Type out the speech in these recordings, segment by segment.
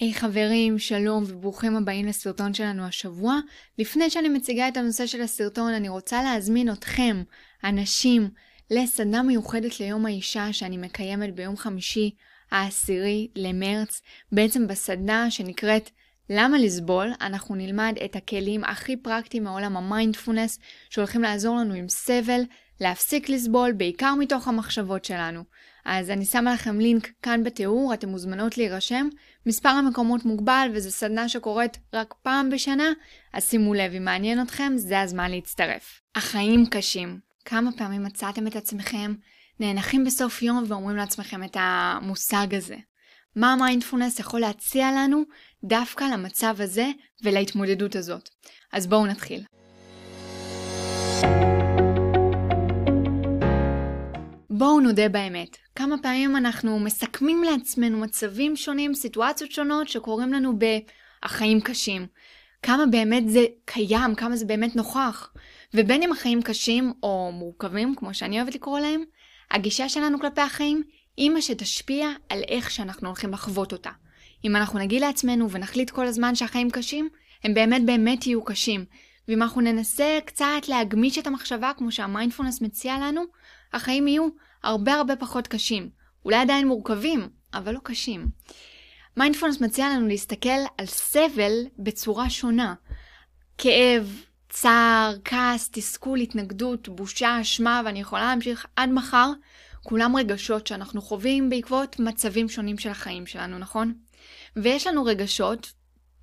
היי hey, חברים, שלום וברוכים הבאים לסרטון שלנו השבוע. לפני שאני מציגה את הנושא של הסרטון, אני רוצה להזמין אתכם, אנשים, לסדנה מיוחדת ליום האישה שאני מקיימת ביום חמישי העשירי למרץ. בעצם בסדנה שנקראת למה לסבול, אנחנו נלמד את הכלים הכי פרקטיים מעולם המיינדפולנס, שהולכים לעזור לנו עם סבל, להפסיק לסבול, בעיקר מתוך המחשבות שלנו. אז אני שמה לכם לינק כאן בתיאור, אתם מוזמנות להירשם. מספר המקומות מוגבל וזו סדנה שקורית רק פעם בשנה, אז שימו לב, אם מעניין אתכם, זה הזמן להצטרף. החיים קשים. כמה פעמים מצאתם את עצמכם נאנחים בסוף יום ואומרים לעצמכם את המושג הזה? מה המיינדפולנס יכול להציע לנו דווקא למצב הזה ולהתמודדות הזאת? אז בואו נתחיל. נודה באמת, כמה פעמים אנחנו מסכמים לעצמנו מצבים שונים, סיטואציות שונות שקורים לנו ב"החיים קשים". כמה באמת זה קיים, כמה זה באמת נוכח. ובין אם החיים קשים או מורכבים, כמו שאני אוהבת לקרוא להם, הגישה שלנו כלפי החיים היא מה שתשפיע על איך שאנחנו הולכים לחוות אותה. אם אנחנו נגיד לעצמנו ונחליט כל הזמן שהחיים קשים, הם באמת באמת יהיו קשים. ואם אנחנו ננסה קצת להגמיש את המחשבה כמו שהמיינדפולנס מציע לנו, החיים יהיו הרבה הרבה פחות קשים. אולי עדיין מורכבים, אבל לא קשים. מיינדפולנס מציע לנו להסתכל על סבל בצורה שונה. כאב, צער, כעס, תסכול, התנגדות, בושה, אשמה, ואני יכולה להמשיך עד מחר. כולם רגשות שאנחנו חווים בעקבות מצבים שונים של החיים שלנו, נכון? ויש לנו רגשות,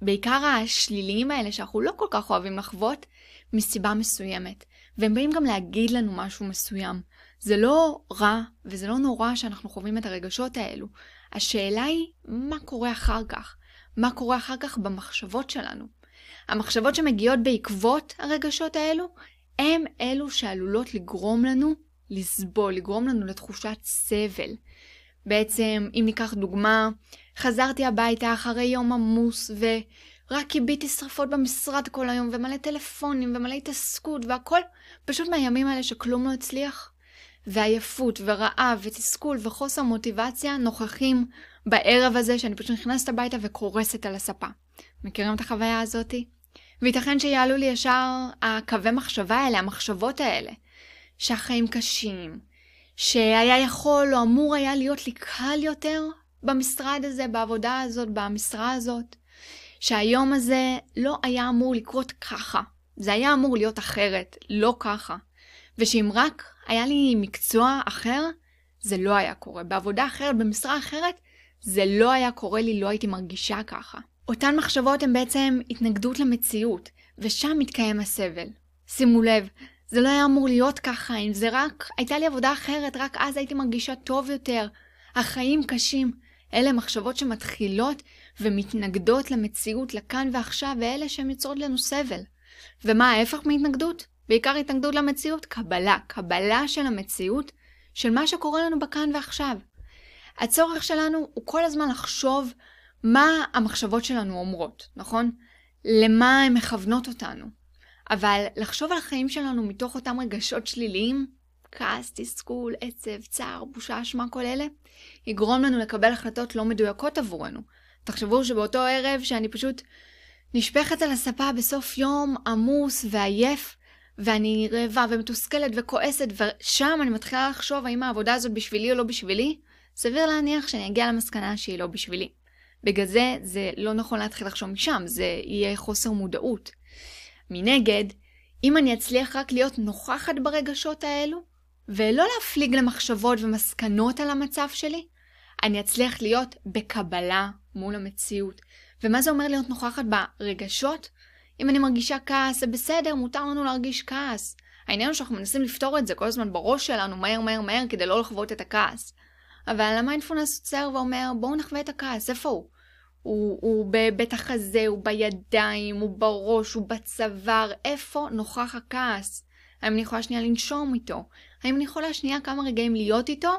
בעיקר השליליים האלה שאנחנו לא כל כך אוהבים לחוות, מסיבה מסוימת. והם באים גם להגיד לנו משהו מסוים. זה לא רע וזה לא נורא שאנחנו חווים את הרגשות האלו. השאלה היא, מה קורה אחר כך? מה קורה אחר כך במחשבות שלנו? המחשבות שמגיעות בעקבות הרגשות האלו, הם אלו שעלולות לגרום לנו לסבול, לגרום לנו לתחושת סבל. בעצם, אם ניקח דוגמה, חזרתי הביתה אחרי יום עמוס ורק כיביתי שרפות במשרד כל היום ומלא טלפונים ומלא התעסקות והכל פשוט מהימים האלה שכלום לא הצליח. ועייפות ורעב ותסכול וחוסר מוטיבציה נוכחים בערב הזה שאני פשוט נכנסת הביתה וקורסת על הספה. מכירים את החוויה הזאתי? וייתכן שיעלו לי ישר הקווי מחשבה האלה, המחשבות האלה, שהחיים קשים, שהיה יכול או אמור היה להיות לי קל יותר במשרד הזה, בעבודה הזאת, במשרה הזאת, שהיום הזה לא היה אמור לקרות ככה, זה היה אמור להיות אחרת, לא ככה, ושאם רק היה לי מקצוע אחר, זה לא היה קורה. בעבודה אחרת, במשרה אחרת, זה לא היה קורה לי, לא הייתי מרגישה ככה. אותן מחשבות הן בעצם התנגדות למציאות, ושם מתקיים הסבל. שימו לב, זה לא היה אמור להיות ככה, אם זה רק הייתה לי עבודה אחרת, רק אז הייתי מרגישה טוב יותר. החיים קשים. אלה מחשבות שמתחילות ומתנגדות למציאות, לכאן ועכשיו, ואלה שהן יוצרות לנו סבל. ומה ההפך מהתנגדות? בעיקר התנגדות למציאות, קבלה, קבלה של המציאות, של מה שקורה לנו בכאן ועכשיו. הצורך שלנו הוא כל הזמן לחשוב מה המחשבות שלנו אומרות, נכון? למה הן מכוונות אותנו. אבל לחשוב על החיים שלנו מתוך אותם רגשות שליליים, כעס, תסכול, עצב, צער, בושה, אשמה, כל אלה, יגרום לנו לקבל החלטות לא מדויקות עבורנו. תחשבו שבאותו ערב שאני פשוט נשפכת על הספה בסוף יום עמוס ועייף, ואני רעבה ומתוסכלת וכועסת, ושם אני מתחילה לחשוב האם העבודה הזאת בשבילי או לא בשבילי, סביר להניח שאני אגיע למסקנה שהיא לא בשבילי. בגלל זה, זה לא נכון להתחיל לחשוב משם, זה יהיה חוסר מודעות. מנגד, אם אני אצליח רק להיות נוכחת ברגשות האלו, ולא להפליג למחשבות ומסקנות על המצב שלי, אני אצליח להיות בקבלה מול המציאות. ומה זה אומר להיות נוכחת ברגשות? אם אני מרגישה כעס, זה בסדר, מותר לנו להרגיש כעס. העניין הוא שאנחנו מנסים לפתור את זה כל הזמן בראש שלנו, מהר מהר מהר, כדי לא לחוות את הכעס. אבל המיינדפולנס עוצר ואומר, בואו נחווה את הכעס, איפה הוא? הוא, הוא בבית החזה, הוא בידיים, הוא בראש, הוא בצוואר, איפה נוכח הכעס? האם אני יכולה שנייה לנשום איתו? האם אני יכולה שנייה כמה רגעים להיות איתו,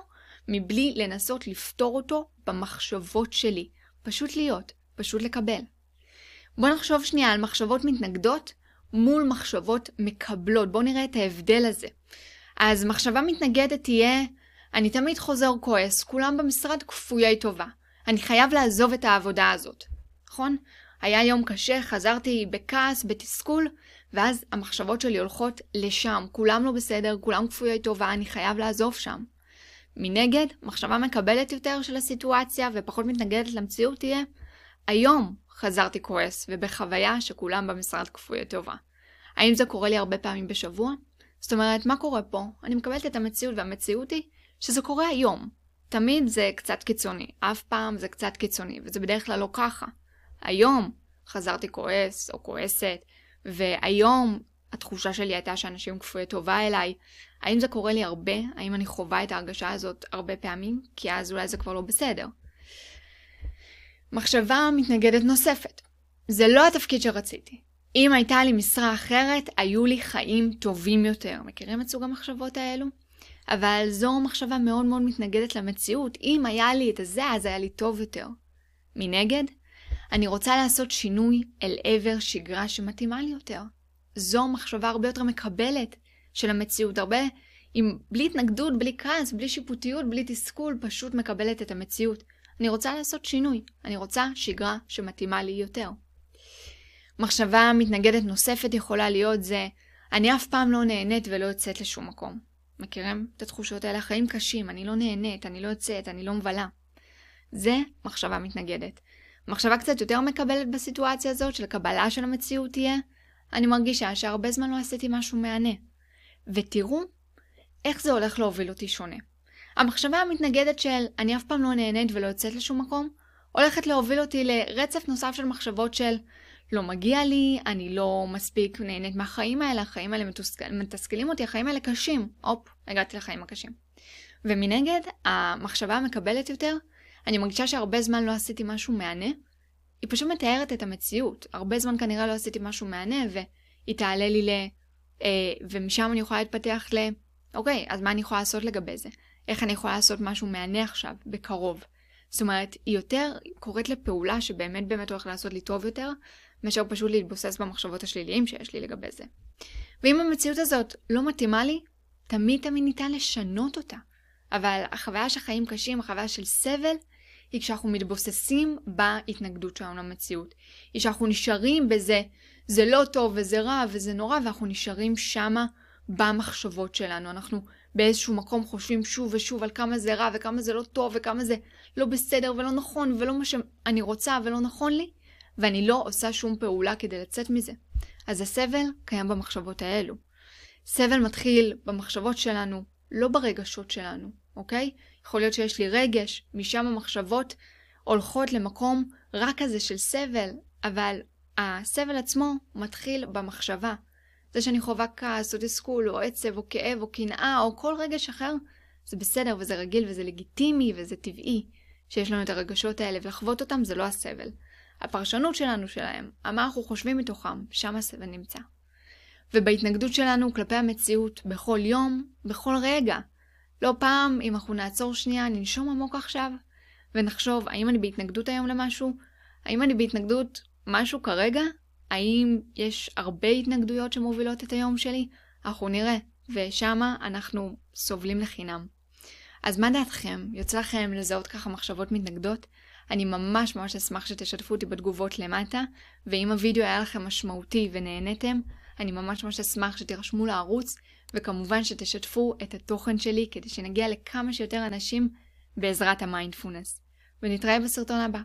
מבלי לנסות לפתור אותו במחשבות שלי? פשוט להיות, פשוט לקבל. בואו נחשוב שנייה על מחשבות מתנגדות מול מחשבות מקבלות. בואו נראה את ההבדל הזה. אז מחשבה מתנגדת תהיה, אני תמיד חוזר כועס, כולם במשרד כפויי טובה. אני חייב לעזוב את העבודה הזאת. נכון? היה יום קשה, חזרתי בכעס, בתסכול, ואז המחשבות שלי הולכות לשם. כולם לא בסדר, כולם כפויי טובה, אני חייב לעזוב שם. מנגד, מחשבה מקבלת יותר של הסיטואציה ופחות מתנגדת למציאות תהיה, היום חזרתי כועס ובחוויה שכולם במשרד כפויי טובה. האם זה קורה לי הרבה פעמים בשבוע? זאת אומרת, מה קורה פה? אני מקבלת את המציאות והמציאות היא שזה קורה היום. תמיד זה קצת קיצוני, אף פעם זה קצת קיצוני, וזה בדרך כלל לא ככה. היום חזרתי כועס או כועסת, והיום התחושה שלי הייתה שאנשים כפויי טובה אליי. האם זה קורה לי הרבה? האם אני חווה את ההרגשה הזאת הרבה פעמים? כי אז אולי זה כבר לא בסדר. מחשבה מתנגדת נוספת. זה לא התפקיד שרציתי. אם הייתה לי משרה אחרת, היו לי חיים טובים יותר. מכירים את סוג המחשבות האלו? אבל זו מחשבה מאוד מאוד מתנגדת למציאות. אם היה לי את הזה, אז היה לי טוב יותר. מנגד, אני רוצה לעשות שינוי אל עבר שגרה שמתאימה לי יותר. זו מחשבה הרבה יותר מקבלת של המציאות, הרבה, עם, בלי התנגדות, בלי כעס, בלי שיפוטיות, בלי תסכול, פשוט מקבלת את המציאות. אני רוצה לעשות שינוי, אני רוצה שגרה שמתאימה לי יותר. מחשבה מתנגדת נוספת יכולה להיות זה, אני אף פעם לא נהנית ולא יוצאת לשום מקום. מכירים את התחושות האלה? החיים קשים, אני לא נהנית, אני לא יוצאת, אני לא מבלה. זה מחשבה מתנגדת. מחשבה קצת יותר מקבלת בסיטואציה הזאת של קבלה של המציאות תהיה, אני מרגישה שהרבה זמן לא עשיתי משהו מהנה. ותראו איך זה הולך להוביל אותי שונה. המחשבה המתנגדת של אני אף פעם לא נהנית ולא יוצאת לשום מקום, הולכת להוביל אותי לרצף נוסף של מחשבות של לא מגיע לי, אני לא מספיק נהנית מהחיים האלה, החיים האלה מתוסכל, מתסכלים אותי, החיים האלה קשים. הופ, הגעתי לחיים הקשים. ומנגד, המחשבה המקבלת יותר, אני מרגישה שהרבה זמן לא עשיתי משהו מהנה, היא פשוט מתארת את המציאות. הרבה זמן כנראה לא עשיתי משהו מהנה, והיא תעלה לי ל... אה, ומשם אני יכולה להתפתח ל... אוקיי, אז מה אני יכולה לעשות לגבי זה? איך אני יכולה לעשות משהו מהנה עכשיו, בקרוב? זאת אומרת, היא יותר קוראת לפעולה שבאמת באמת הולך לעשות לי טוב יותר, מאשר פשוט להתבוסס במחשבות השליליים שיש לי לגבי זה. ואם המציאות הזאת לא מתאימה לי, תמיד תמיד ניתן לשנות אותה. אבל החוויה של חיים קשים, החוויה של סבל, היא כשאנחנו מתבוססים בהתנגדות שלנו למציאות. היא שאנחנו נשארים בזה, זה לא טוב וזה רע וזה נורא, ואנחנו נשארים שמה במחשבות שלנו. אנחנו באיזשהו מקום חושבים שוב ושוב על כמה זה רע וכמה זה לא טוב וכמה זה לא בסדר ולא נכון ולא מה שאני רוצה ולא נכון לי, ואני לא עושה שום פעולה כדי לצאת מזה. אז הסבל קיים במחשבות האלו. סבל מתחיל במחשבות שלנו, לא ברגשות שלנו, אוקיי? יכול להיות שיש לי רגש, משם המחשבות הולכות למקום רק כזה של סבל, אבל הסבל עצמו מתחיל במחשבה. זה שאני חווה כעס או תסכול או עצב או כאב או קנאה או כל רגש אחר, זה בסדר וזה רגיל וזה לגיטימי וזה טבעי שיש לנו את הרגשות האלה ולחוות אותם זה לא הסבל. הפרשנות שלנו שלהם, מה אנחנו חושבים מתוכם, שם הסבל נמצא. ובהתנגדות שלנו כלפי המציאות בכל יום, בכל רגע. לא פעם, אם אנחנו נעצור שנייה, ננשום עמוק עכשיו, ונחשוב, האם אני בהתנגדות היום למשהו? האם אני בהתנגדות משהו כרגע? האם יש הרבה התנגדויות שמובילות את היום שלי? אנחנו נראה, ושמה אנחנו סובלים לחינם. אז מה דעתכם? יוצא לכם לזהות ככה מחשבות מתנגדות? אני ממש ממש אשמח שתשתפו אותי בתגובות למטה, ואם הווידאו היה לכם משמעותי ונהנתם, אני ממש ממש אשמח שתירשמו לערוץ, וכמובן שתשתפו את התוכן שלי כדי שנגיע לכמה שיותר אנשים בעזרת המיינדפולנס. ונתראה בסרטון הבא.